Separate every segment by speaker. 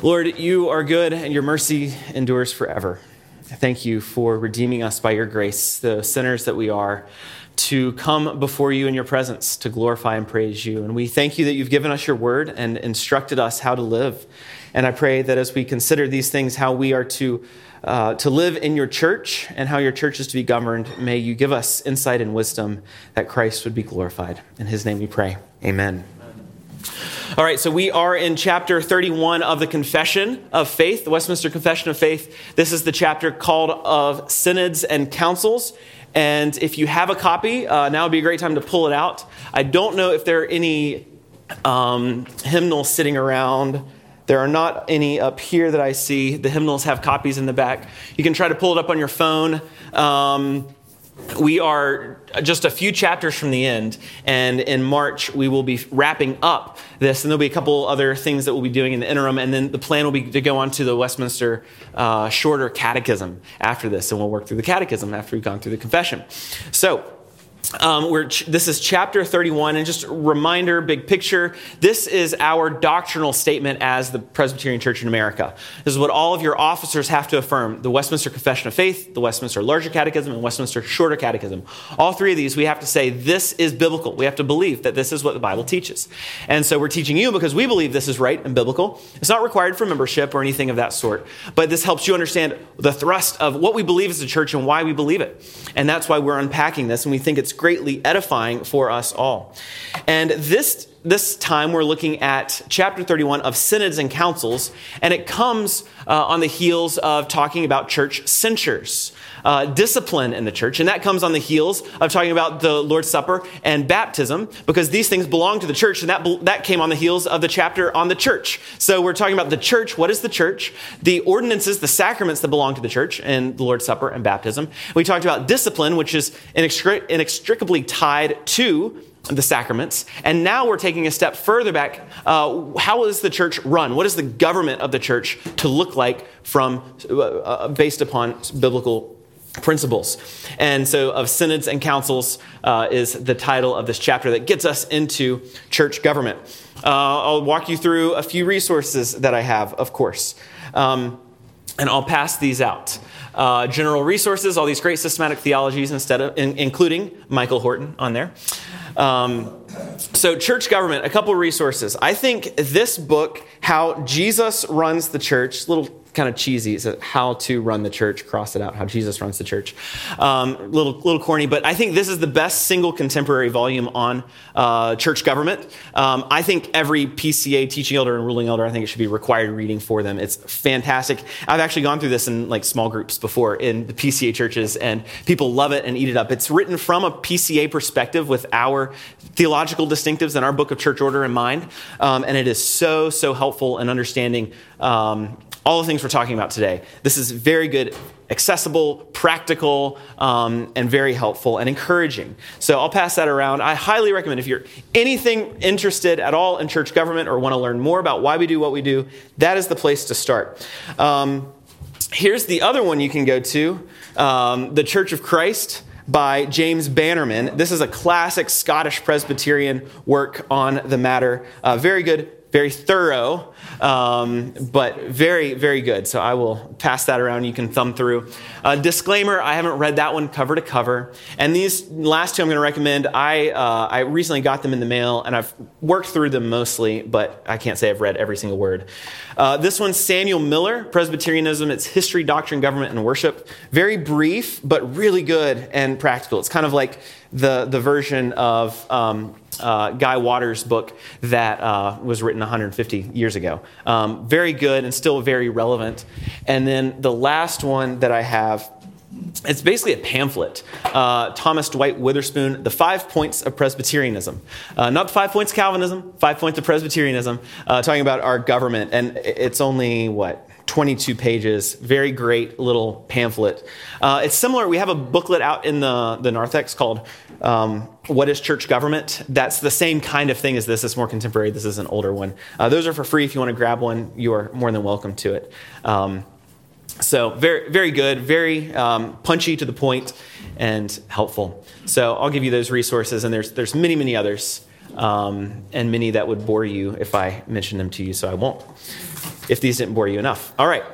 Speaker 1: Lord, you are good and your mercy endures forever. Thank you for redeeming us by your grace, the sinners that we are, to come before you in your presence to glorify and praise you. And we thank you that you've given us your word and instructed us how to live. And I pray that as we consider these things, how we are to, uh, to live in your church and how your church is to be governed, may you give us insight and wisdom that Christ would be glorified. In his name we pray. Amen. All right, so we are in chapter 31 of the Confession of Faith, the Westminster Confession of Faith. This is the chapter called of Synods and Councils. And if you have a copy, uh, now would be a great time to pull it out. I don't know if there are any um, hymnals sitting around. There are not any up here that I see. The hymnals have copies in the back. You can try to pull it up on your phone. Um, we are just a few chapters from the end, and in March we will be wrapping up this, and there'll be a couple other things that we'll be doing in the interim, and then the plan will be to go on to the Westminster uh, shorter catechism after this, and we'll work through the catechism after we've gone through the confession. So, um, we're, this is chapter 31, and just a reminder, big picture. This is our doctrinal statement as the Presbyterian Church in America. This is what all of your officers have to affirm the Westminster Confession of Faith, the Westminster Larger Catechism, and Westminster Shorter Catechism. All three of these, we have to say this is biblical. We have to believe that this is what the Bible teaches. And so we're teaching you because we believe this is right and biblical. It's not required for membership or anything of that sort, but this helps you understand the thrust of what we believe as a church and why we believe it. And that's why we're unpacking this, and we think it's greatly edifying for us all. And this, this time we're looking at chapter 31 of Synods and Councils, and it comes uh, on the heels of talking about church censures. Uh, discipline in the church, and that comes on the heels of talking about the Lord's Supper and baptism, because these things belong to the church, and that, that came on the heels of the chapter on the church. So we're talking about the church. What is the church? The ordinances, the sacraments that belong to the church, and the Lord's Supper and baptism. We talked about discipline, which is inextricably tied to the sacraments. And now we're taking a step further back. Uh, how is the church run? What is the government of the church to look like from uh, uh based upon biblical principles. And so, of synods and councils uh, is the title of this chapter that gets us into church government. Uh, I'll walk you through a few resources that I have, of course, um, and I'll pass these out. Uh, general resources, all these great systematic theologies, instead of in, including Michael Horton on there. Um, so, church government, a couple resources. I think this book, How Jesus Runs the Church, little kind of cheesy. It's how to run the church, cross it out, how Jesus runs the church. Um, little, little corny, but I think this is the best single contemporary volume on uh, church government. Um, I think every PCA teaching elder and ruling elder, I think it should be required reading for them. It's fantastic. I've actually gone through this in like small groups before in the PCA churches, and people love it and eat it up. It's written from a PCA perspective with our theological distinctives and our book of church order in mind, um, and it is so, so helpful in understanding um, all the things we're talking about today. This is very good, accessible, practical, um, and very helpful and encouraging. So I'll pass that around. I highly recommend if you're anything interested at all in church government or want to learn more about why we do what we do, that is the place to start. Um, here's the other one you can go to um, The Church of Christ by James Bannerman. This is a classic Scottish Presbyterian work on the matter. Uh, very good, very thorough, um, but very, very good. So I will pass that around. You can thumb through. Uh, disclaimer I haven't read that one cover to cover. And these last two I'm going to recommend, I, uh, I recently got them in the mail and I've worked through them mostly, but I can't say I've read every single word. Uh, this one's Samuel Miller, Presbyterianism, its history, doctrine, government, and worship. Very brief, but really good and practical. It's kind of like the, the version of. Um, uh, Guy Waters' book that uh, was written 150 years ago. Um, very good and still very relevant. And then the last one that I have. It's basically a pamphlet. Uh, Thomas Dwight Witherspoon, The Five Points of Presbyterianism. Uh, not the five points of Calvinism, five points of Presbyterianism, uh, talking about our government. And it's only, what, 22 pages. Very great little pamphlet. Uh, it's similar. We have a booklet out in the, the narthex called um, What is Church Government? That's the same kind of thing as this. It's more contemporary. This is an older one. Uh, those are for free. If you want to grab one, you are more than welcome to it. Um, so, very, very good, very um, punchy to the point, and helpful. So, I'll give you those resources, and there's, there's many, many others, um, and many that would bore you if I mentioned them to you, so I won't, if these didn't bore you enough. All right.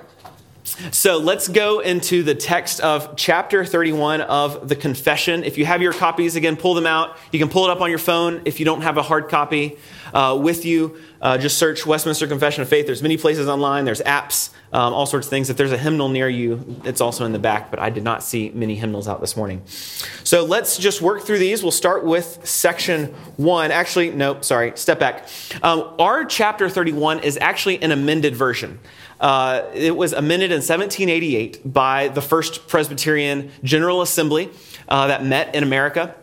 Speaker 1: So let's go into the text of chapter 31 of the confession. If you have your copies, again, pull them out. You can pull it up on your phone if you don't have a hard copy uh, with you. Uh, just search Westminster Confession of Faith. There's many places online, there's apps, um, all sorts of things. If there's a hymnal near you, it's also in the back, but I did not see many hymnals out this morning. So let's just work through these. We'll start with section one. Actually, no, sorry, step back. Um, our chapter 31 is actually an amended version. Uh, it was amended in 1788 by the First Presbyterian General Assembly uh, that met in America.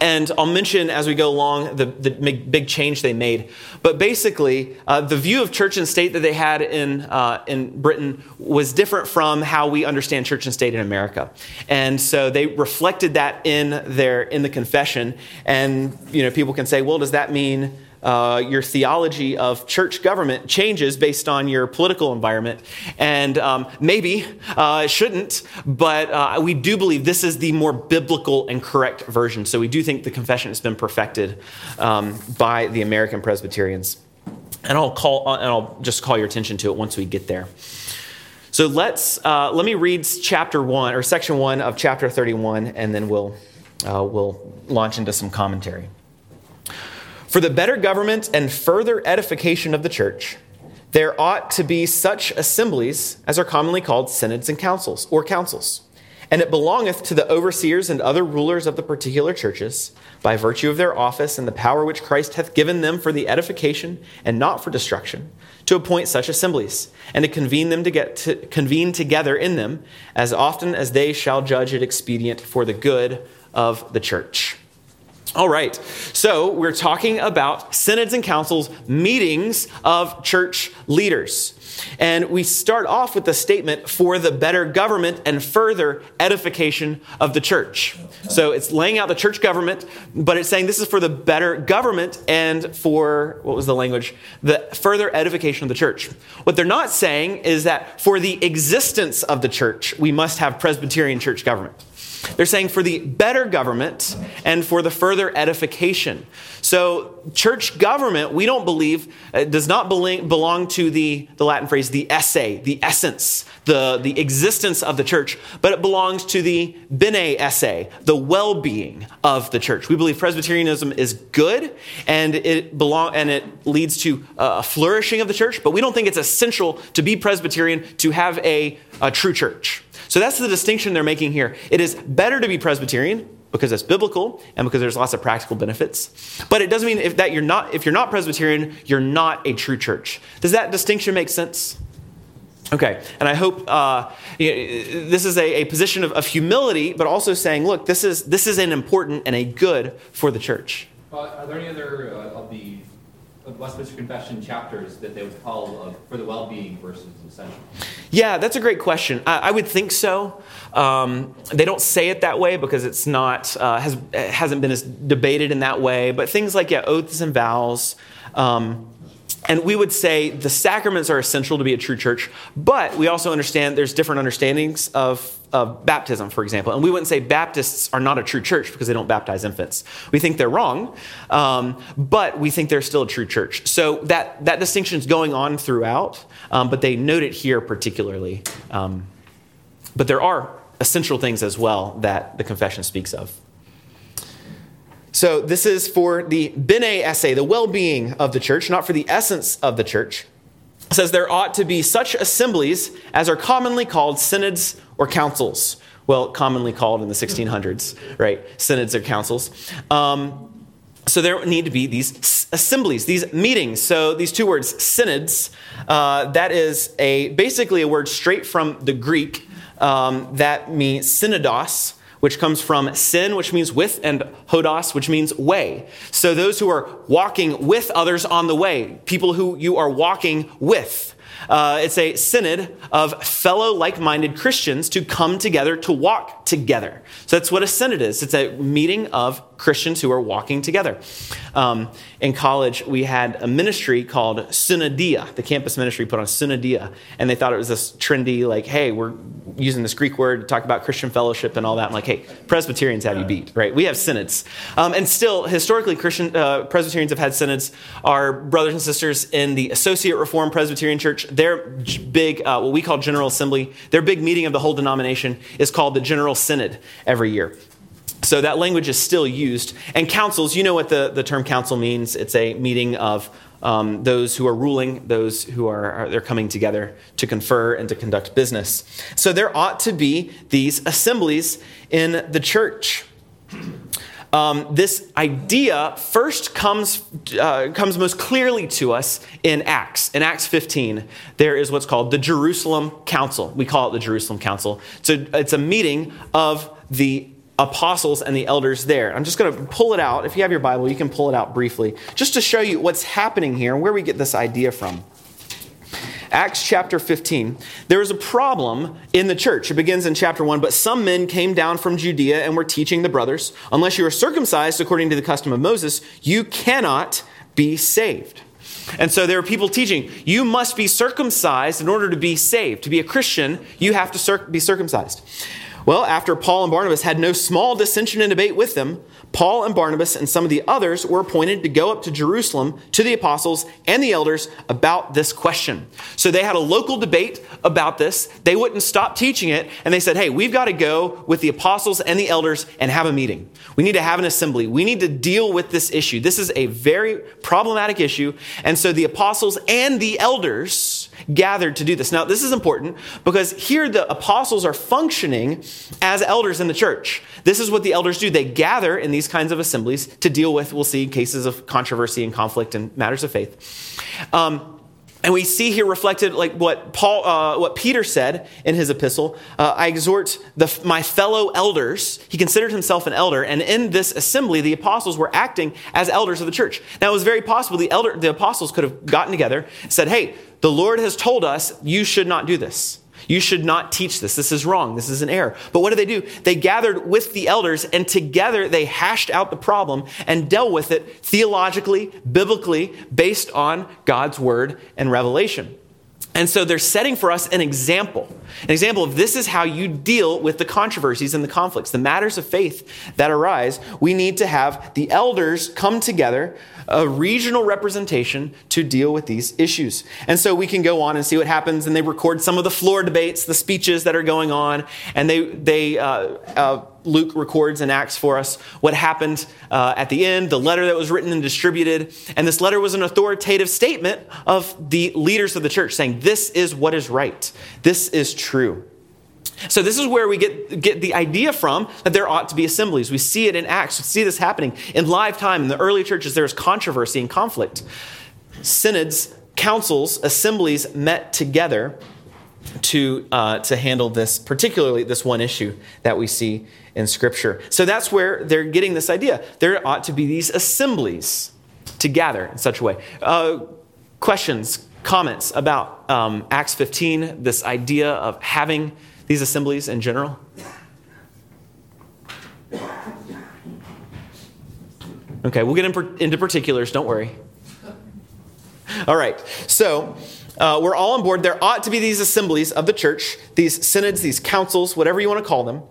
Speaker 1: And I'll mention as we go along the, the big change they made. But basically, uh, the view of church and state that they had in, uh, in Britain was different from how we understand church and state in America. And so they reflected that in, their, in the confession. And you know, people can say, well, does that mean uh, your theology of church government changes based on your political environment. And um, maybe uh, it shouldn't, but uh, we do believe this is the more biblical and correct version. So we do think the confession has been perfected um, by the American Presbyterians. And I'll call and I'll just call your attention to it once we get there. So let's uh, let me read chapter one or section one of chapter 31, and then we'll uh, we'll launch into some commentary. For the better government and further edification of the church, there ought to be such assemblies as are commonly called synods and councils, or councils. And it belongeth to the overseers and other rulers of the particular churches, by virtue of their office and the power which Christ hath given them for the edification and not for destruction, to appoint such assemblies, and to convene them to get to convene together in them, as often as they shall judge it expedient for the good of the church. All right, so we're talking about synods and councils, meetings of church leaders. And we start off with the statement for the better government and further edification of the church. So it's laying out the church government, but it's saying this is for the better government and for, what was the language? The further edification of the church. What they're not saying is that for the existence of the church, we must have Presbyterian church government. They're saying for the better government and for the further edification. So, church government, we don't believe, uh, does not belong to the, the Latin phrase, the esse, the essence, the, the existence of the church, but it belongs to the bene esse, the well being of the church. We believe Presbyterianism is good and it, belong, and it leads to a flourishing of the church, but we don't think it's essential to be Presbyterian to have a, a true church. So that's the distinction they're making here. It is better to be Presbyterian because it's biblical and because there's lots of practical benefits. But it doesn't mean if that you're not if you're not Presbyterian, you're not a true church. Does that distinction make sense? Okay, and I hope uh, this is a, a position of, of, humility, but also saying, look, this is this is an important and a good for the church.
Speaker 2: are there any other uh, of the Westminster Confession chapters that they would call uh, for the well-being versus essential?
Speaker 1: Yeah, that's a great question. I, I would think so. Um, they don't say it that way because it's not uh, has hasn't been as debated in that way. But things like yeah, oaths and vows. Um, and we would say the sacraments are essential to be a true church, but we also understand there's different understandings of, of baptism, for example. And we wouldn't say Baptists are not a true church because they don't baptize infants. We think they're wrong, um, but we think they're still a true church. So that, that distinction is going on throughout, um, but they note it here particularly. Um, but there are essential things as well that the confession speaks of. So this is for the bene esse, the well-being of the church, not for the essence of the church. It says there ought to be such assemblies as are commonly called synods or councils. Well, commonly called in the 1600s, right? Synods or councils. Um, so there need to be these assemblies, these meetings. So these two words, synods, uh, that is a basically a word straight from the Greek um, that means synodos, which comes from sin, which means with, and hodos, which means way. So those who are walking with others on the way, people who you are walking with. Uh, it's a synod of fellow like minded Christians to come together to walk together. So that's what a synod is it's a meeting of Christians who are walking together. Um, in college, we had a ministry called Synodia. The campus ministry put on Synodia, and they thought it was this trendy, like, hey, we're using this Greek word to talk about Christian fellowship and all that. I'm like, hey, Presbyterians have you beat, right? We have synods. Um, and still, historically, Christian uh, Presbyterians have had synods. Our brothers and sisters in the Associate Reformed Presbyterian Church, their big, uh, what we call General Assembly, their big meeting of the whole denomination is called the General Synod every year. So that language is still used. And councils, you know what the, the term council means. It's a meeting of um, those who are ruling, those who are, are, they're coming together to confer and to conduct business. So there ought to be these assemblies in the church. Um, this idea first comes, uh, comes most clearly to us in Acts. In Acts 15, there is what's called the Jerusalem Council. We call it the Jerusalem Council. It's a, it's a meeting of the apostles and the elders there. I'm just going to pull it out. If you have your Bible, you can pull it out briefly, just to show you what's happening here and where we get this idea from. Acts chapter 15. There was a problem in the church. It begins in chapter 1. But some men came down from Judea and were teaching the brothers, unless you are circumcised according to the custom of Moses, you cannot be saved. And so there are people teaching, you must be circumcised in order to be saved. To be a Christian, you have to be circumcised. Well, after Paul and Barnabas had no small dissension and debate with them, Paul and Barnabas and some of the others were appointed to go up to Jerusalem to the apostles and the elders about this question. So they had a local debate about this. They wouldn't stop teaching it, and they said, Hey, we've got to go with the apostles and the elders and have a meeting. We need to have an assembly. We need to deal with this issue. This is a very problematic issue. And so the apostles and the elders gathered to do this. Now, this is important because here the apostles are functioning as elders in the church. This is what the elders do. They gather in these kinds of assemblies to deal with, we'll see, cases of controversy and conflict and matters of faith. Um, and we see here reflected like what Paul, uh, what Peter said in his epistle. Uh, I exhort the, my fellow elders. He considered himself an elder, and in this assembly, the apostles were acting as elders of the church. Now, it was very possible the elder, the apostles could have gotten together, said, "Hey, the Lord has told us you should not do this." You should not teach this. This is wrong. This is an error. But what did they do? They gathered with the elders and together they hashed out the problem and dealt with it theologically, biblically, based on God's word and revelation. And so they're setting for us an example. An example of this is how you deal with the controversies and the conflicts, the matters of faith that arise. We need to have the elders come together a regional representation to deal with these issues. And so we can go on and see what happens. And they record some of the floor debates, the speeches that are going on. And they, they uh, uh, Luke records in Acts for us what happened uh, at the end, the letter that was written and distributed. And this letter was an authoritative statement of the leaders of the church saying, This is what is right, this is true. So this is where we get, get the idea from that there ought to be assemblies. We see it in Acts. We see this happening in live time. In the early churches, there's controversy and conflict. Synods, councils, assemblies met together to, uh, to handle this, particularly this one issue that we see in Scripture. So that's where they're getting this idea. There ought to be these assemblies to gather in such a way. Uh, questions, comments about um, Acts 15, this idea of having these assemblies in general? Okay, we'll get into particulars, don't worry. All right, so uh, we're all on board. There ought to be these assemblies of the church, these synods, these councils, whatever you want to call them.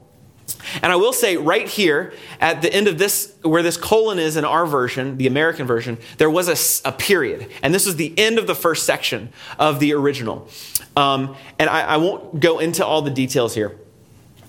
Speaker 1: And I will say right here at the end of this, where this colon is in our version, the American version, there was a, a period. And this was the end of the first section of the original. Um, and I, I, won't go into all the details here.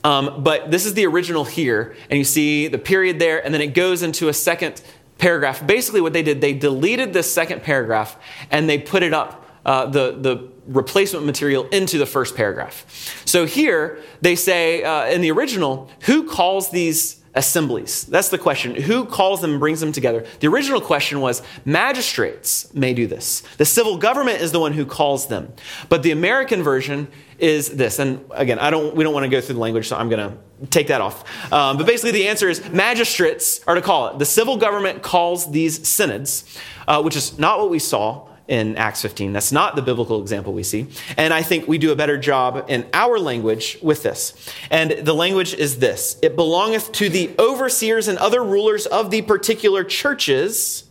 Speaker 1: Um, but this is the original here. And you see the period there, and then it goes into a second paragraph. Basically, what they did, they deleted this second paragraph and they put it up uh, the, the replacement material into the first paragraph. So here they say uh, in the original, who calls these assemblies? That's the question. Who calls them and brings them together? The original question was magistrates may do this. The civil government is the one who calls them. But the American version is this. And again, I don't, we don't want to go through the language, so I'm going to take that off. Um, but basically, the answer is magistrates are to call it. The civil government calls these synods, uh, which is not what we saw in Acts 15. That's not the biblical example we see. And I think we do a better job in our language with this. And the language is this It belongeth to the overseers and other rulers of the particular churches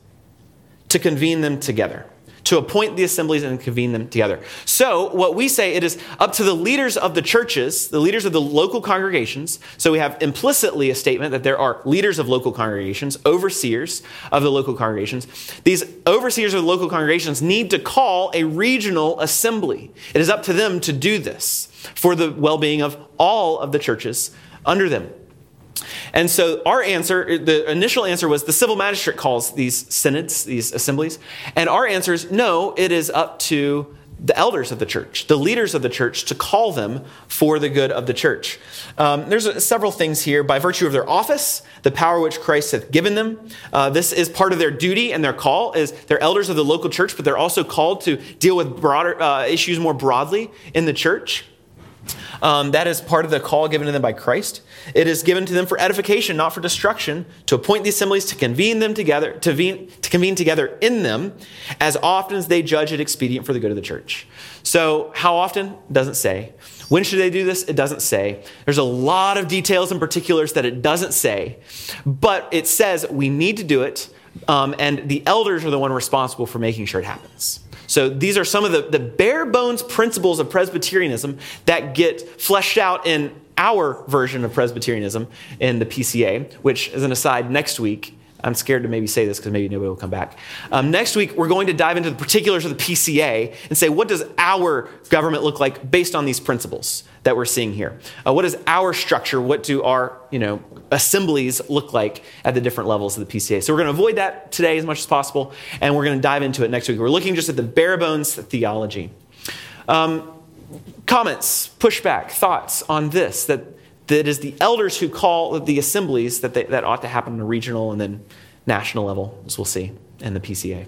Speaker 1: to convene them together to appoint the assemblies and convene them together. So, what we say, it is up to the leaders of the churches, the leaders of the local congregations. So, we have implicitly a statement that there are leaders of local congregations, overseers of the local congregations. These overseers of the local congregations need to call a regional assembly. It is up to them to do this for the well being of all of the churches under them. And so our answer, the initial answer was the civil magistrate calls these synods, these assemblies. And our answer is no, it is up to the elders of the church, the leaders of the church, to call them for the good of the church. Um, there's several things here. By virtue of their office, the power which Christ hath given them, uh, this is part of their duty and their call. Is they're elders of the local church, but they're also called to deal with broader uh, issues more broadly in the church. Um, that is part of the call given to them by Christ. It is given to them for edification, not for destruction, to appoint the assemblies, to convene them together, to, convene, to convene together in them, as often as they judge it expedient for the good of the church. So, how often? Doesn't say. When should they do this? It doesn't say. There's a lot of details and particulars that it doesn't say, but it says we need to do it, um, and the elders are the one responsible for making sure it happens. So these are some of the, the bare bones principles of Presbyterianism that get fleshed out in our version of Presbyterianism in the PCA, which, as an aside, next week, I'm scared to maybe say this because maybe nobody will come back. Um, next week, we're going to dive into the particulars of the PCA and say, what does our government look like based on these principles that we're seeing here? Uh, what is our structure? What do our you know, assemblies look like at the different levels of the PCA? So we're going to avoid that today as much as possible, and we're going to dive into it next week. We're looking just at the bare bones theology. Um, comments, pushback, thoughts on this that that it is the elders who call the assemblies that, they, that ought to happen on a regional and then national level, as we'll see in the PCA.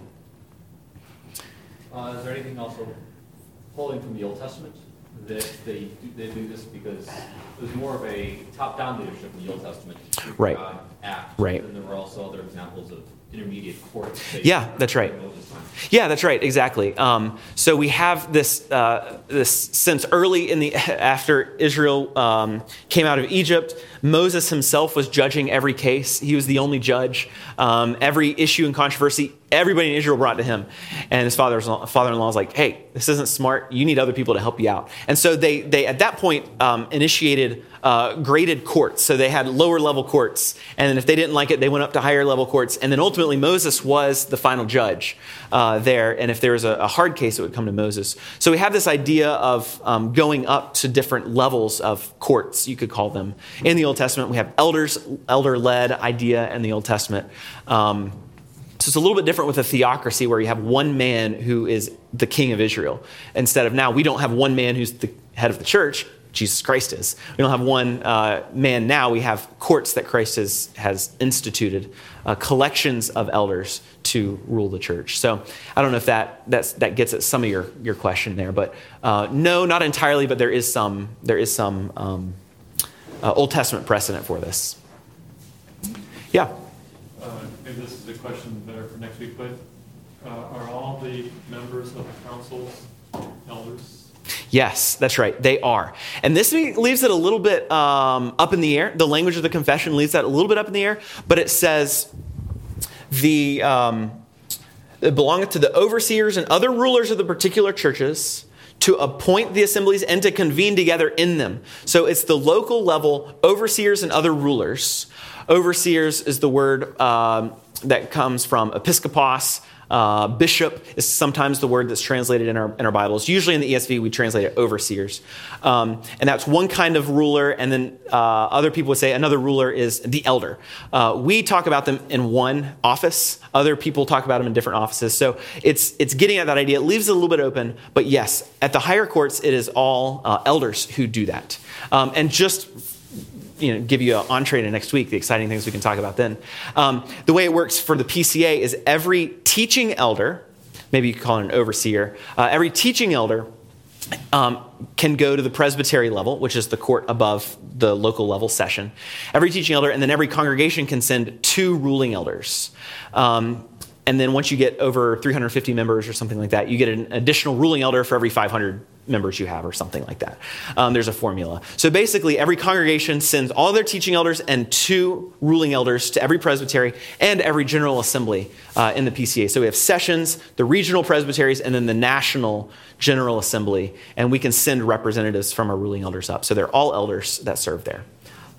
Speaker 2: Uh, is there anything also pulling from the Old Testament that they, they do this because it was more of a top-down leadership in the Old Testament?
Speaker 1: Right.
Speaker 2: Act.
Speaker 1: Right.
Speaker 2: And there were also other examples of intermediate courts.
Speaker 1: Yeah, that's right. Yeah, that's right. Exactly. Um, so we have this uh, this since early in the after Israel um, came out of Egypt, Moses himself was judging every case. He was the only judge. Um, every issue and controversy, everybody in Israel brought to him, and his father's father-in-law was like, "Hey, this isn't smart. You need other people to help you out." And so they they at that point um, initiated uh, graded courts. So they had lower level courts. And then if they didn't like it, they went up to higher level courts. And then ultimately, Moses was the final judge uh, there. And if there was a, a, hard case, it would come to Moses. So we have this idea of um, going up to different levels of courts, you could call them. In the Old Testament, we have elders, elder led idea in the Old Testament. Um, so it's a little bit different with a theocracy where you have one man who is the king of Israel. Instead of now, we don't have one man who's the head of the church. Jesus Christ is. We don't have one uh, man now. We have courts that Christ has, has instituted, uh, collections of elders to rule the church. So I don't know if that that's, that gets at some of your, your question there, but uh, no, not entirely. But there is some there is some um, uh, Old Testament precedent for this. Yeah.
Speaker 3: Maybe this is a question better for next week, but uh, are all the members of the councils elders?
Speaker 1: Yes, that's right. They are. And this leaves it a little bit um, up in the air. The language of the confession leaves that a little bit up in the air, but it says the um, it belongeth to the overseers and other rulers of the particular churches to appoint the assemblies and to convene together in them. So it's the local level overseers and other rulers. Overseers is the word um, that comes from episkopos, uh, bishop is sometimes the word that's translated in our, in our Bibles. Usually in the ESV, we translate it overseers. Um, and that's one kind of ruler. And then uh, other people would say another ruler is the elder. Uh, we talk about them in one office. Other people talk about them in different offices. So it's, it's getting at that idea. It leaves it a little bit open. But yes, at the higher courts, it is all uh, elders who do that. Um, and just you know, give you an entree to next week, the exciting things we can talk about then. Um, the way it works for the PCA is every teaching elder, maybe you could call it an overseer, uh, every teaching elder um, can go to the presbytery level, which is the court above the local level session. Every teaching elder, and then every congregation can send two ruling elders. Um, and then once you get over 350 members or something like that, you get an additional ruling elder for every 500 members you have, or something like that. Um, there's a formula. So basically, every congregation sends all their teaching elders and two ruling elders to every presbytery and every general assembly uh, in the PCA. So we have sessions, the regional presbyteries, and then the national general assembly, and we can send representatives from our ruling elders up. So they're all elders that serve there.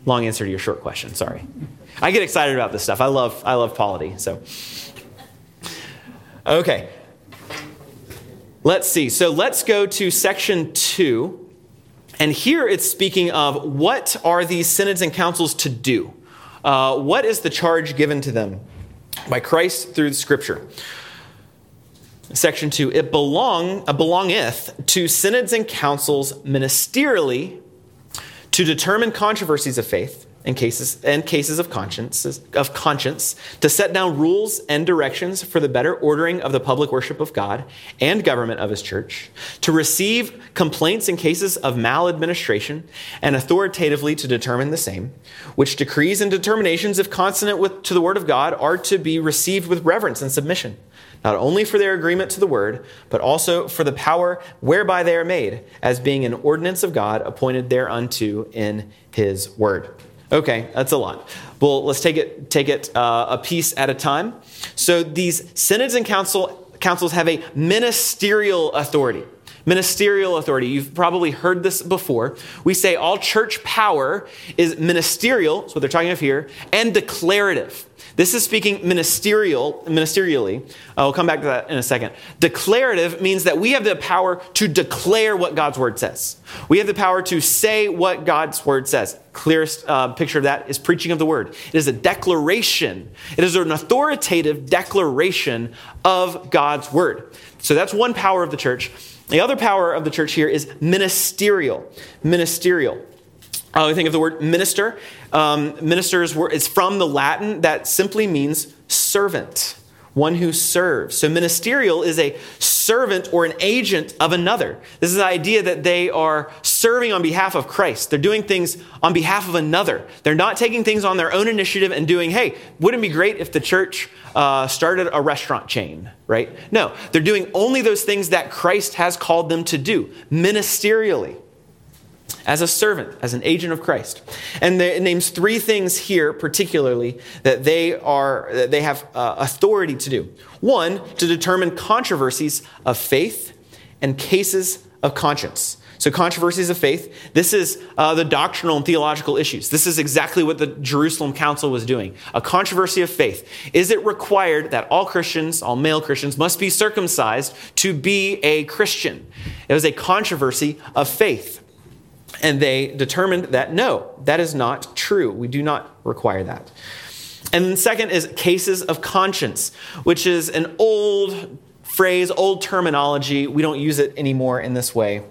Speaker 1: Long answer to your short question. Sorry. I get excited about this stuff. I love I love polity. So. Okay. Let's see. So let's go to section two. And here it's speaking of what are these synods and councils to do? Uh, what is the charge given to them by Christ through the scripture? Section two, it belong, uh, belongeth to synods and councils ministerially to determine controversies of faith and cases and cases of conscience of conscience to set down rules and directions for the better ordering of the public worship of God and government of his church to receive complaints in cases of maladministration and authoritatively to determine the same which decrees and determinations if consonant with to the word of God are to be received with reverence and submission not only for their agreement to the word, but also for the power whereby they are made, as being an ordinance of God appointed thereunto in his word. Okay, that's a lot. Well, let's take it take it uh, a piece at a time. So these synods and council councils have a ministerial authority. Ministerial authority. You've probably heard this before. We say all church power is ministerial, that's what they're talking of here, and declarative. This is speaking ministerial, ministerially. I'll come back to that in a second. Declarative means that we have the power to declare what God's word says. We have the power to say what God's word says. Clearest uh, picture of that is preaching of the word. It is a declaration. It is an authoritative declaration of God's word. So that's one power of the church. The other power of the church here is ministerial. Ministerial. Uh, I think of the word minister. Um, ministers is from the Latin that simply means servant, one who serves. So ministerial is a servant or an agent of another. This is the idea that they are serving on behalf of Christ. They're doing things on behalf of another. They're not taking things on their own initiative and doing, hey, wouldn't it be great if the church uh, started a restaurant chain, right? No, they're doing only those things that Christ has called them to do ministerially as a servant, as an agent of Christ. And it names three things here, particularly, that they, are, that they have uh, authority to do. One, to determine controversies of faith and cases of conscience. So, controversies of faith, this is uh, the doctrinal and theological issues. This is exactly what the Jerusalem Council was doing. A controversy of faith. Is it required that all Christians, all male Christians, must be circumcised to be a Christian? It was a controversy of faith. And they determined that no, that is not true. We do not require that. And then, second, is cases of conscience, which is an old phrase, old terminology. We don't use it anymore in this way.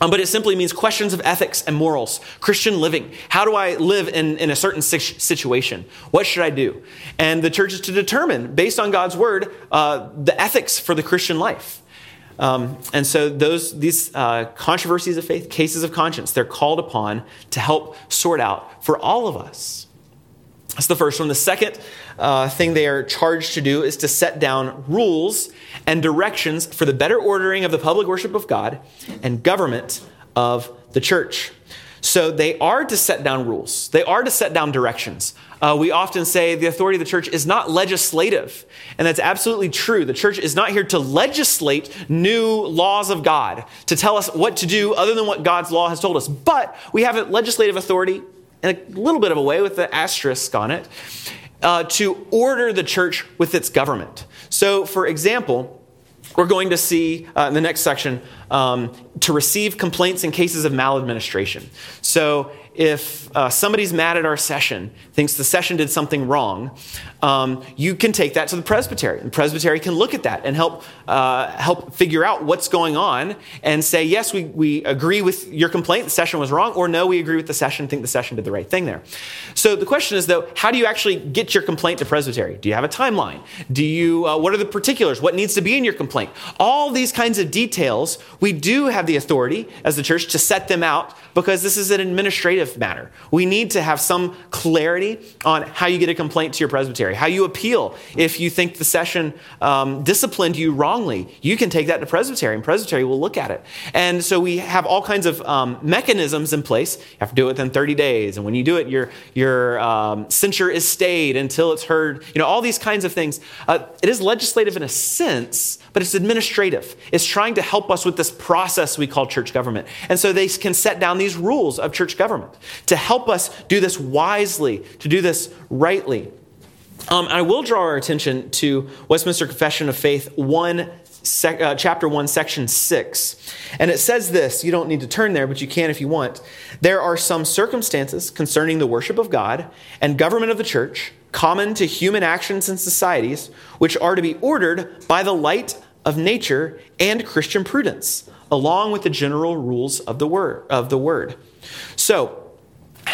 Speaker 1: Um, but it simply means questions of ethics and morals, Christian living. How do I live in, in a certain situation? What should I do? And the church is to determine, based on God's word, uh, the ethics for the Christian life. Um, and so those these uh, controversies of faith, cases of conscience, they're called upon to help sort out for all of us. That's the first one. The second uh, thing they are charged to do is to set down rules and directions for the better ordering of the public worship of God and government of the church. So they are to set down rules. They are to set down directions. Uh, we often say the authority of the church is not legislative. And that's absolutely true. The church is not here to legislate new laws of God, to tell us what to do other than what God's law has told us. But we have a legislative authority in a little bit of a way with the asterisk on it uh, to order the church with its government. So, for example, we're going to see uh, in the next section um, to receive complaints in cases of maladministration. So, if uh, somebody's mad at our session, thinks the session did something wrong, um, you can take that to the presbytery. The presbytery can look at that and help uh, help figure out what's going on and say, yes, we, we agree with your complaint, the session was wrong, or no, we agree with the session, think the session did the right thing there. So the question is, though, how do you actually get your complaint to presbytery? Do you have a timeline? Do you, uh, what are the particulars? What needs to be in your complaint? All these kinds of details we do have the authority as the church to set them out because this is an administrative matter. We need to have some clarity on how you get a complaint to your presbytery, how you appeal. If you think the session um, disciplined you wrongly, you can take that to presbytery, and presbytery will look at it. And so we have all kinds of um, mechanisms in place. You have to do it within 30 days, and when you do it, your your um, censure is stayed until it's heard. You know, all these kinds of things. Uh, it is legislative in a sense, but it's administrative. It's trying to help us with this process we call church government. And so they can set down these rules of church government to help us do this wisely, to do this rightly. Um, I will draw our attention to Westminster Confession of Faith 1, sec, uh, chapter 1, section 6. And it says this you don't need to turn there, but you can if you want. There are some circumstances concerning the worship of God and government of the church, common to human actions and societies, which are to be ordered by the light of nature and Christian prudence, along with the general rules of the word. Of the word. So,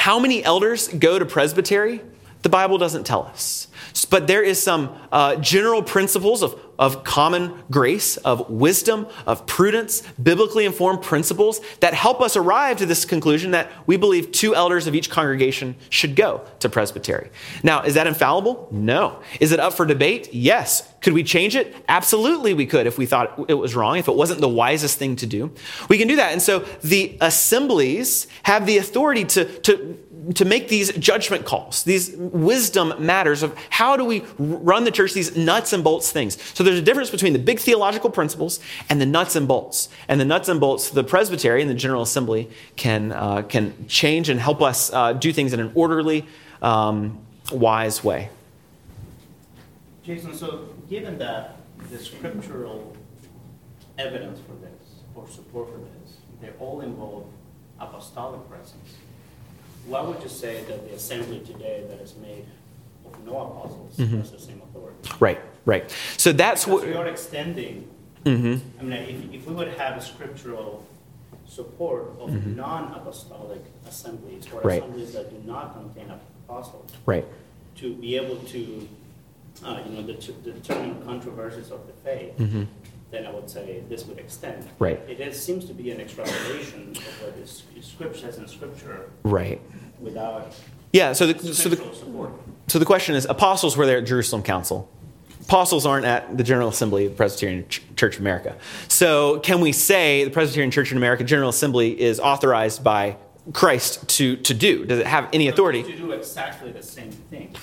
Speaker 1: how many elders go to presbytery? The Bible doesn't tell us. But there is some uh, general principles of, of common grace, of wisdom, of prudence, biblically informed principles that help us arrive to this conclusion that we believe two elders of each congregation should go to presbytery. Now, is that infallible? No. Is it up for debate? Yes. Could we change it? Absolutely, we could if we thought it was wrong, if it wasn't the wisest thing to do. We can do that. And so the assemblies have the authority to, to to make these judgment calls, these wisdom matters of how do we run the church, these nuts and bolts things. So there's a difference between the big theological principles and the nuts and bolts. And the nuts and bolts, the presbytery and the General Assembly can, uh, can change and help us uh, do things in an orderly, um, wise way.
Speaker 4: Jason, so given that the scriptural evidence for this or support for this, they all involve apostolic presence why would you say that the assembly today that is made of no apostles mm-hmm. has the same authority?
Speaker 1: Right, right. So that's
Speaker 4: because what you're extending. Mm-hmm. I mean, if, if we would have a scriptural support of mm-hmm. non-apostolic assemblies or right. assemblies that do not contain apostles,
Speaker 1: right,
Speaker 4: to be able to, uh, you know, determine controversies of the faith. Then I would say this would extend.
Speaker 1: Right.
Speaker 4: It is, seems to be an extrapolation of what is scripture says in scripture.
Speaker 1: Right.
Speaker 4: Without.
Speaker 1: Yeah. So the so the support. so the question is: apostles were there at Jerusalem Council. Apostles aren't at the General Assembly of the Presbyterian Church of America. So can we say the Presbyterian Church in America General Assembly is authorized by Christ to, to do? Does it have any authority?
Speaker 4: To do exactly the same thing.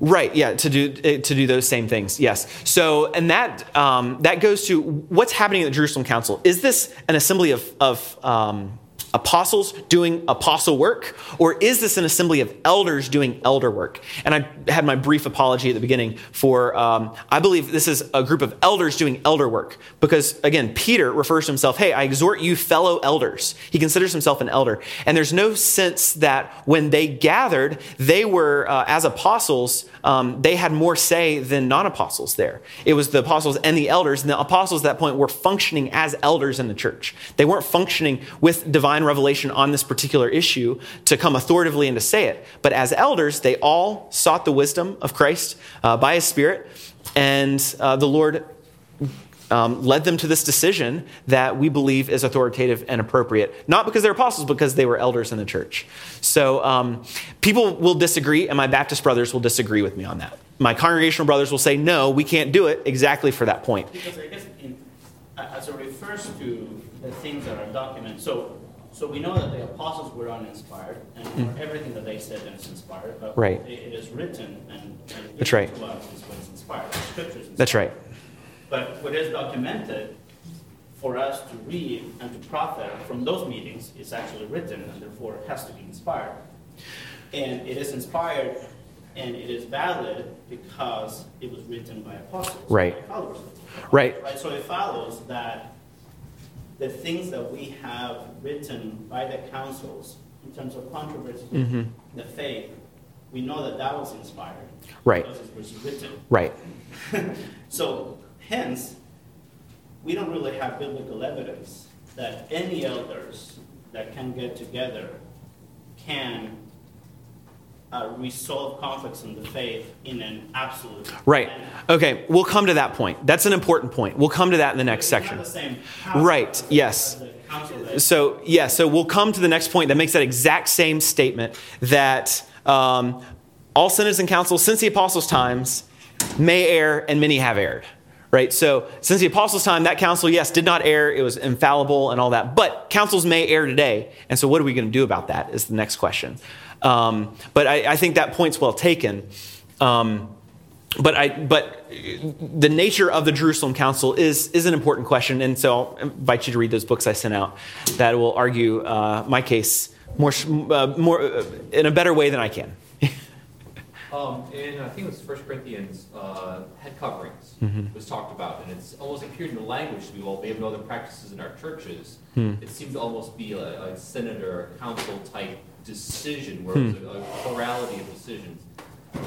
Speaker 1: Right. Yeah. To do eh, to do those same things. Yes. So, and that um, that goes to what's happening at the Jerusalem Council. Is this an assembly of of um, apostles doing apostle work, or is this an assembly of elders doing elder work? And I had my brief apology at the beginning for, um, I believe this is a group of elders doing elder work, because again, Peter refers to himself, hey, I exhort you, fellow elders. He considers himself an elder. And there's no sense that when they gathered, they were, uh, as apostles, um, they had more say than non apostles there. It was the apostles and the elders, and the apostles at that point were functioning as elders in the church. They weren't functioning with divine revelation on this particular issue to come authoritatively and to say it. But as elders, they all sought the wisdom of Christ uh, by his Spirit, and uh, the Lord um, led them to this decision that we believe is authoritative and appropriate, not because they're apostles, because they were elders in the church. So um, people will disagree, and my Baptist brothers will disagree with me on that. My congregational brothers will say, no, we can't do it exactly for that point.
Speaker 4: Because I guess in, as it refers to the things that are documented, so so we know that the apostles were uninspired, and mm. everything that they said is inspired. But
Speaker 1: right.
Speaker 4: it, is written, and, and
Speaker 1: that's right.
Speaker 4: To us is what is inspired. The scriptures. Inspired.
Speaker 1: That's right.
Speaker 4: But what is documented for us to read and to profit from those meetings is actually written, and therefore it has to be inspired. And it is inspired, and it is valid because it was written by apostles,
Speaker 1: right?
Speaker 4: By
Speaker 1: right.
Speaker 4: Right. So it follows that the things that we have written by the councils in terms of controversy, mm-hmm. the faith, we know that that was inspired.
Speaker 1: Right.
Speaker 4: Because it was written.
Speaker 1: Right.
Speaker 4: so, hence, we don't really have biblical evidence that any elders that can get together can uh, resolve conflicts in the faith in an absolute.
Speaker 1: Right.
Speaker 4: manner.
Speaker 1: Okay, we'll come to that point. That's an important point. We'll come to that in the next section.
Speaker 4: the
Speaker 1: Right, yes.
Speaker 4: as the council that-
Speaker 1: So, yeah, so we'll come to the next point that makes that exact same statement that um, all synods and councils since the apostles' times may err and many have erred. Right? So, since the apostles' time, that council, yes, did not err. It was infallible and all that. But councils may err today. And so, what are we going to do about that? Is the next question. Um, but I, I think that point's well taken. Um, but I, but the nature of the Jerusalem Council is is an important question, and so I'll invite you to read those books I sent out that will argue uh, my case more uh, more uh, in a better way than I can.
Speaker 2: Um, in, I think it was First Corinthians, uh, head coverings
Speaker 1: Mm-hmm.
Speaker 2: was talked about, and it's almost appeared in the language to be, well, we have no other practices in our churches.
Speaker 1: Hmm.
Speaker 2: It seemed to almost be a, a senator, or council type decision, where it was
Speaker 1: Hmm.
Speaker 2: a, a plurality of decisions.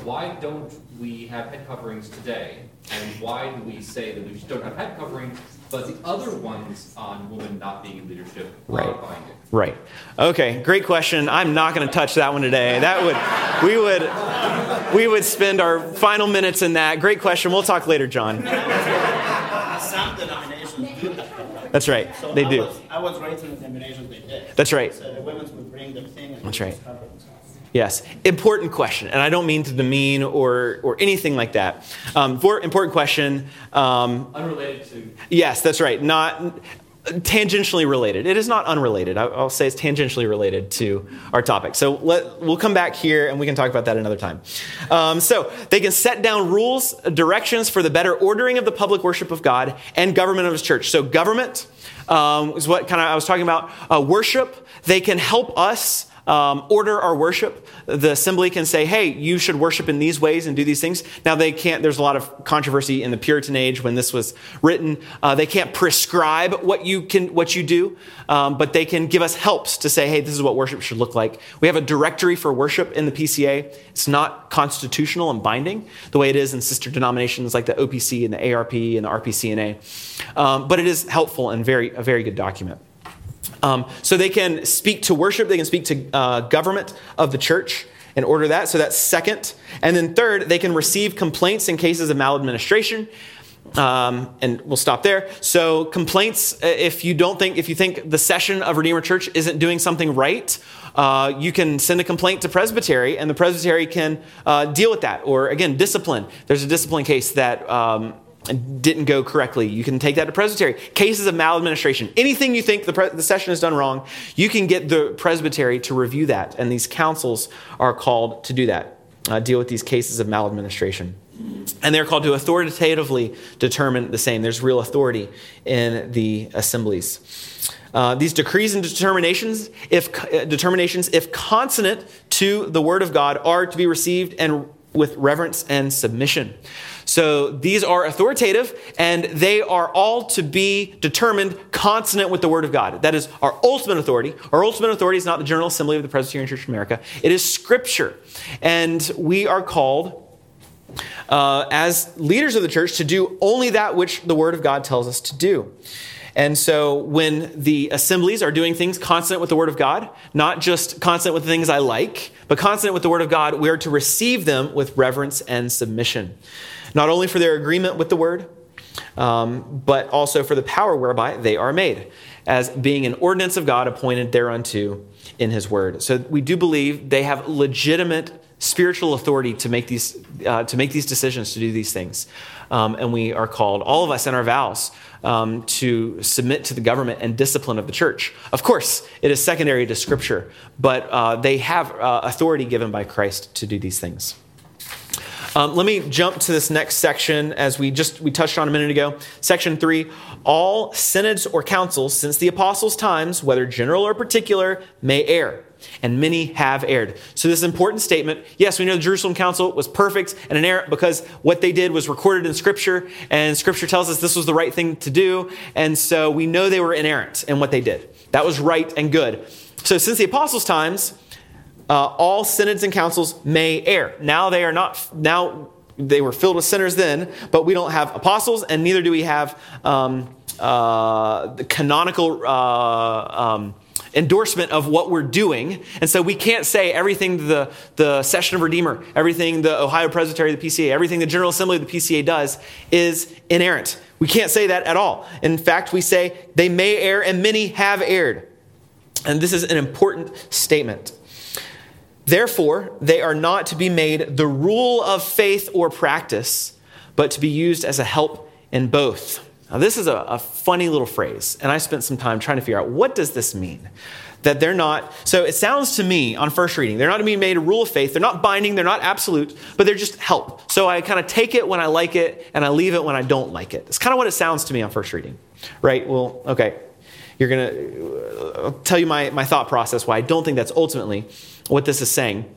Speaker 2: Why don't we have head coverings today? And why do we say that we don't have head coverings, but the other ones on women not being in leadership are
Speaker 1: Right.
Speaker 2: binding?
Speaker 1: Right. Okay. Great question. I'm not going to touch that one today. That would we would we would spend our final minutes in that. Great question. We'll talk later, John. That's right.
Speaker 4: So
Speaker 1: They
Speaker 4: I
Speaker 1: do.
Speaker 4: was, I was raised in the denominations they did.
Speaker 1: That's right.
Speaker 4: So the women would bring the thing and.
Speaker 1: That's right.
Speaker 4: just cover themselves.
Speaker 1: Yes, important question, and I don't mean to demean or or anything like that. Um, for important question. Um,
Speaker 2: Unrelated to
Speaker 1: yes, that's right. Not tangentially related. It is not unrelated. I'll say it's tangentially related to our topic. So let, we'll come back here and we can talk about that another time. Um, so they can set down rules, directions for the better ordering of the public worship of God and government of His church. So government um, is what kind of I was talking about. Uh, worship. They can help us um, order our worship. The assembly can say, hey, you should worship in these ways and do these things. Now, they can't, there's a lot of controversy in the Puritan age when this was written. Uh, they can't prescribe what you can, what you do, um, but they can give us helps to say, hey, this is what worship should look like. We have a directory for worship in the PCA. It's not constitutional and binding the way it is in sister denominations like the OPC and the ARP and the RPCNA. Um, but it is helpful and very, a very good document. Um, so they can speak to worship, they can speak to uh, government of the church and order that. So that's second. And then third, they can receive complaints in cases of maladministration. Um, and we'll stop there. So complaints, uh, if you don't think, if you think the session of Redeemer Church isn't doing something right, uh, you can send a complaint to presbytery, and the presbytery can uh, deal with that. Or again, discipline. There's a discipline case that um, didn't go correctly. You can take that to presbytery. Cases of maladministration. Anything you think the, pre- the session has done wrong, you can get the presbytery to review that, and these councils are called to do that. Uh, deal with these cases of maladministration. And they're called to authoritatively determine the same. There's real authority in the assemblies. Uh, these decrees and determinations, if uh, determinations, if consonant to the word of God, are to be received and with reverence and submission. So these are authoritative, and they are all to be determined consonant with the Word of God. That is our ultimate authority. Our ultimate authority is not the General Assembly of the Presbyterian Church of America, it is Scripture. And we are called uh, as leaders of the church to do only that which the Word of God tells us to do. And so when the assemblies are doing things consonant with the Word of God, not just consonant with the things I like, but consonant with the Word of God, we are to receive them with reverence and submission. Not only for their agreement with the Word, um, but also for the power whereby they are made, as being an ordinance of God appointed thereunto in His Word. So we do believe they have legitimate spiritual authority to make these uh, to make these decisions to do these things, um, and we are called, all of us in our vows, um, to submit to the government and discipline of the church. Of course, it is secondary to Scripture, but uh, they have uh, authority given by Christ to do these things. Um, let me jump to this next section as we just we touched on a minute ago. Section three: All synods or councils since the apostles' times, whether general or particular, may err, and many have erred. So this important statement. Yes, we know the Jerusalem Council was perfect and inerrant because what they did was recorded in Scripture, and Scripture tells us this was the right thing to do, and so we know they were inerrant in what they did. That was right and good. So since the apostles' times uh, all synods and councils may err. Now they are not, now they were filled with sinners then, but we don't have apostles, and neither do we have um, uh, the canonical uh, um, endorsement of what we're doing. And so we can't say everything the, the Session of Redeemer, everything the Ohio Presbytery, the PCA, everything the General Assembly of the PCA does is inerrant. We can't say that at all. In fact, we say they may err and many have erred. And this is an important statement. Therefore, they are not to be made the rule of faith or practice, but to be used as a help in both. Now, this is a, a, funny little phrase, and I spent some time trying to figure out what does this mean? That they're not, so it sounds to me on first reading, they're not to be made a rule of faith, they're not binding, they're not absolute, but they're just help. So I kind of take it when I like it, and I leave it when I don't like it. It's kind of what it sounds to me on first reading, right? Well, okay, you're going to, uh, I'll tell you my, my thought process why I don't think that's ultimately what this is saying.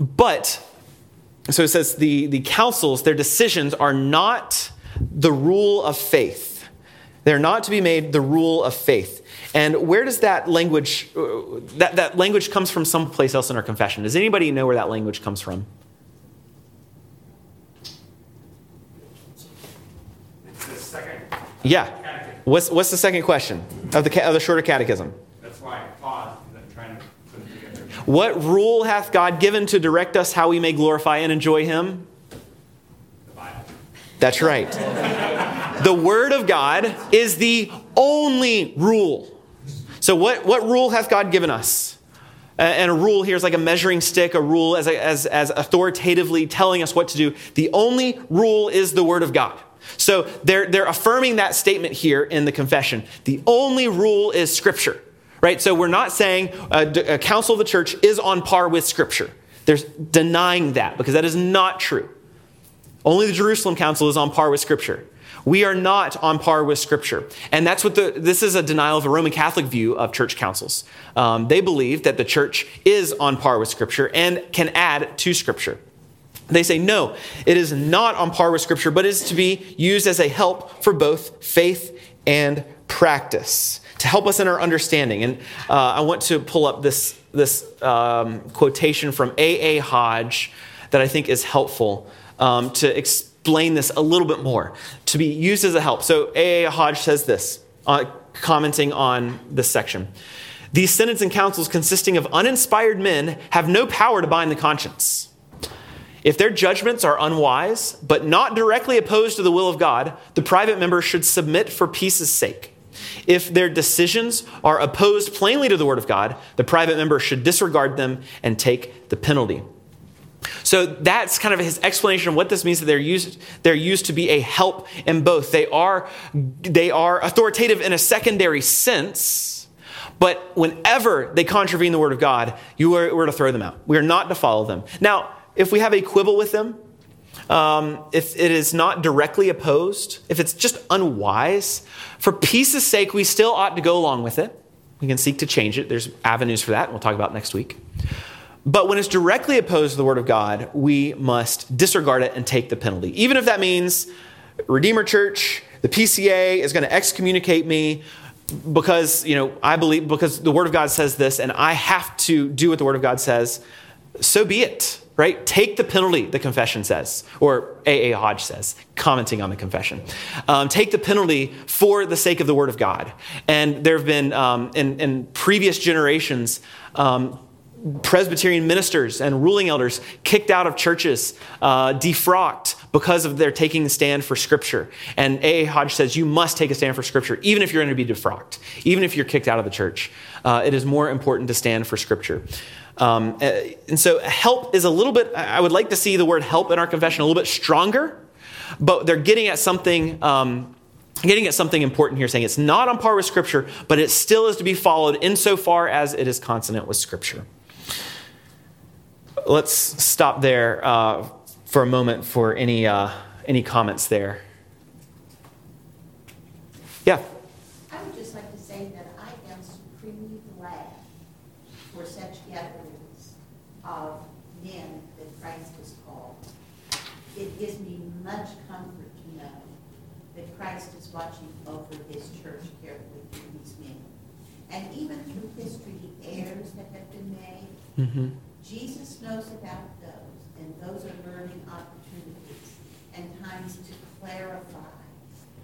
Speaker 1: But, so it says the, the councils, their decisions are not the rule of faith. They're not to be made the rule of faith. And where does that language, uh, that, that language comes from someplace else in our confession? Does anybody know where that language comes from?
Speaker 5: It's the second.
Speaker 1: Yeah. What's, what's the second question of the, of the shorter catechism?
Speaker 5: That's why I paused, because I'm trying to put it together.
Speaker 1: What rule hath God given to direct us how we may glorify and enjoy Him? That's right. the Word of God is the only rule. So, what, what rule hath God given us? And a rule here is like a measuring stick, a rule as, as, as authoritatively telling us what to do. The only rule is the Word of God. So they're, they're affirming that statement here in the confession. The only rule is Scripture, right? So we're not saying a, a council of the church is on par with Scripture. There's denying that because that is not true. Only the Jerusalem Council is on par with Scripture. We are not on par with Scripture. And that's what the, this is a denial of the Roman Catholic view of church councils. Um, they believe that the church is on par with Scripture and can add to Scripture. They say, no, it is not on par with Scripture, but is to be used as a help for both faith and practice, to help us in our understanding. And uh, I want to pull up this, this um, quotation from A.A. Hodge that I think is helpful um, to explain this a little bit more, to be used as a help. So A.A. Hodge says this, uh, commenting on this section. These synods and councils consisting of uninspired men have no power to bind the conscience. If their judgments are unwise, but not directly opposed to the will of God, the private member should submit for peace's sake. If their decisions are opposed plainly to the word of God, the private member should disregard them and take the penalty. So that's kind of his explanation of what this means that they're used, they're used to be a help in both. They are, they are authoritative in a secondary sense, but whenever they contravene the word of God, you are, we're to throw them out. We are not to follow them. Now, if we have a quibble with them, um, if it is not directly opposed, if it's just unwise, for peace's sake, we still ought to go along with it. We can seek to change it. There's avenues for that, and we'll talk about next week. But when it's directly opposed to the Word of God, we must disregard it and take the penalty. Even if that means Redeemer Church, the PCA is going to excommunicate me because, you know, I believe, because the Word of God says this, and I have to do what the Word of God says, so be it right? Take the penalty, the confession says, or A.A. Hodge says, commenting on the confession. Um, take the penalty for the sake of the Word of God. And there have been, um, in, in, previous generations, um, Presbyterian ministers and ruling elders kicked out of churches, uh, defrocked because of their taking a stand for Scripture. And A.A. Hodge says you must take a stand for Scripture, even if you're going to be defrocked, even if you're kicked out of the church. Uh, it is more important to stand for Scripture. Um, eh, and so help is a little bit, I would like to see the word help in our confession a little bit stronger, but they're getting at something. Um, getting at something important here, saying it's not on par with Scripture, but it still is to be followed insofar as it is consonant with Scripture. Let's stop there uh, for a moment for any uh, any comments there. Yeah.
Speaker 6: I would just like to say that I am supremely glad for such gatherings of men that Christ has called. It gives me much comfort to know that Christ is watching over his church carefully through these men. And even through history, the errors that have been made,
Speaker 1: Mm-hmm.
Speaker 6: Jesus knows about those, and those are learning opportunities and times to clarify,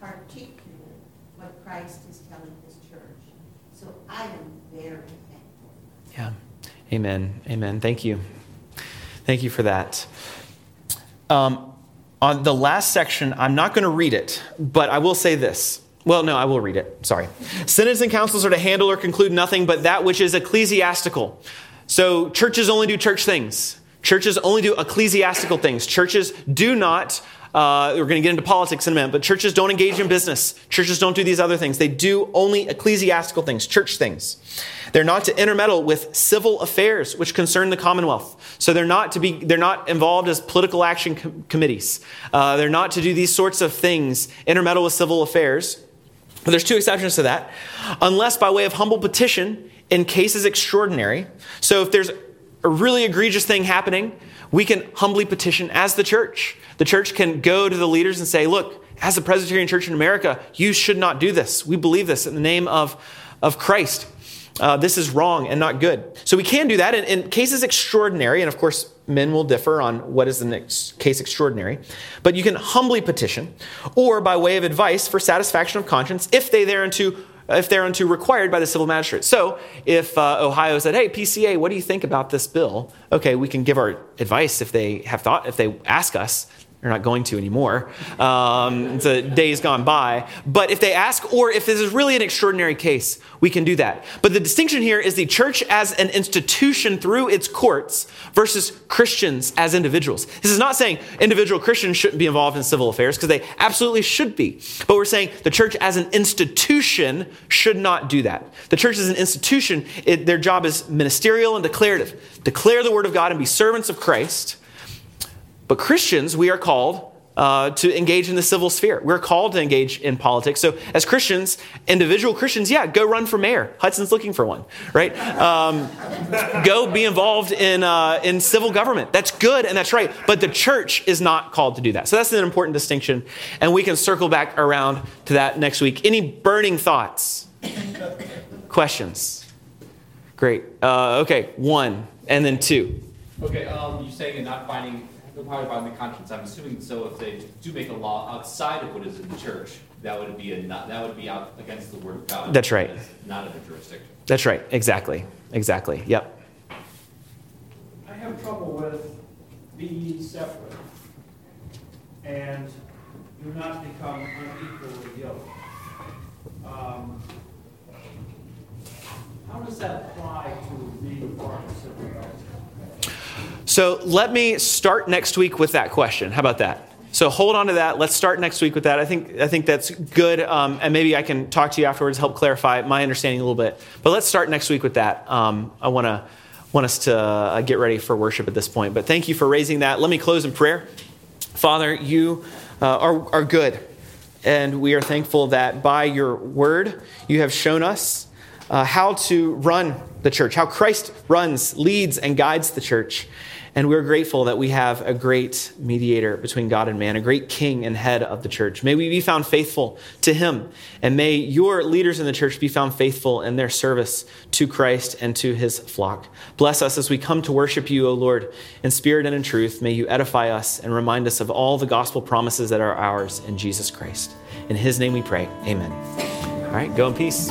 Speaker 6: particularly what Christ is telling his church. So I am very thankful.
Speaker 1: Yeah. Amen. Amen. Thank you. Thank you for that. Um, on the last section, I'm not going to read it, but I will say this. Well, no, I will read it. Sorry. Synods and councils are to handle or conclude nothing but that which is ecclesiastical. So churches only do church things. Churches only do ecclesiastical things. Churches do not uh, we're going to get into politics in a minute, but churches don't engage in business. Churches don't do these other things. They do only ecclesiastical things, church things. They're not to intermeddle with civil affairs which concern the commonwealth. So they're not to be, they're not involved as political action com- committees. Uh, they're not to do these sorts of things, intermeddle with civil affairs. But there's two exceptions to that. Unless by way of humble petition in cases extraordinary. So if there's a really egregious thing happening, we can humbly petition as the church. The church can go to the leaders and say, look, as the Presbyterian Church in America, you should not do this. We believe this in the name of, of Christ. Uh, this is wrong and not good. So we can do that in, cases extraordinary, and of course, men will differ on what is the next case extraordinary. But you can humbly petition, or by way of advice for satisfaction of conscience, if they thereunto if thereunto required by the civil magistrate. So if uh, Ohio said, "Hey, PCA, what do you think about this bill?" Okay, we can give our advice if they have thought, if they ask us. They're not going to anymore. Um, the days gone by. But if they ask, or if this is really an extraordinary case, we can do that. But the distinction here is the church as an institution through its courts versus Christians as individuals. This is not saying individual Christians shouldn't be involved in civil affairs, because they absolutely should be. But we're saying the church as an institution should not do that. The church as an institution, it, their job is ministerial and declarative. Declare the word of God and be servants of Christ but Christians, we are called uh, to engage in the civil sphere. We're called to engage in politics. So, as Christians, individual Christians, yeah, go run for mayor. Hudson's looking for one, right? Um, go be involved in, uh, in civil government. That's good and that's right. But the church is not called to do that. So, that's an important distinction. And we can circle back around to that next week. Any burning thoughts? Questions? Great. Uh, okay, one, and then two.
Speaker 2: Okay, um, you're saying not finding probably by the conscience. I'm assuming so. If they do make a law outside of what is in the church, that would be a not, that would be out against the word of God.
Speaker 1: That's right.
Speaker 2: Not in a jurisdiction.
Speaker 1: That's right. Exactly. Exactly. Yep.
Speaker 7: I have trouble with be separate and do not become unequally yoked. Um, how does that apply to being part of civil government?
Speaker 1: So let me start next week with that question. How about that? So hold on to that. Let's start next week with that. I think I think that's good, um, and maybe I can talk to you afterwards, help clarify my understanding a little bit. But let's start next week with that. Um, I want to want us to uh, get ready for worship at this point. But thank you for raising that. Let me close in prayer. Father, you uh, are are good, and we are thankful that by your word you have shown us uh, how to run the church, how Christ runs, leads, and guides the church. And we're grateful that we have a great mediator between God and man, a great king and head of the church. May we be found faithful to him. And may your leaders in the church be found faithful in their service to Christ and to his flock. Bless us as we come to worship you, O Lord, in spirit and in truth. May you edify us and remind us of all the gospel promises that are ours in Jesus Christ. In his name we pray. Amen. All right, go in peace.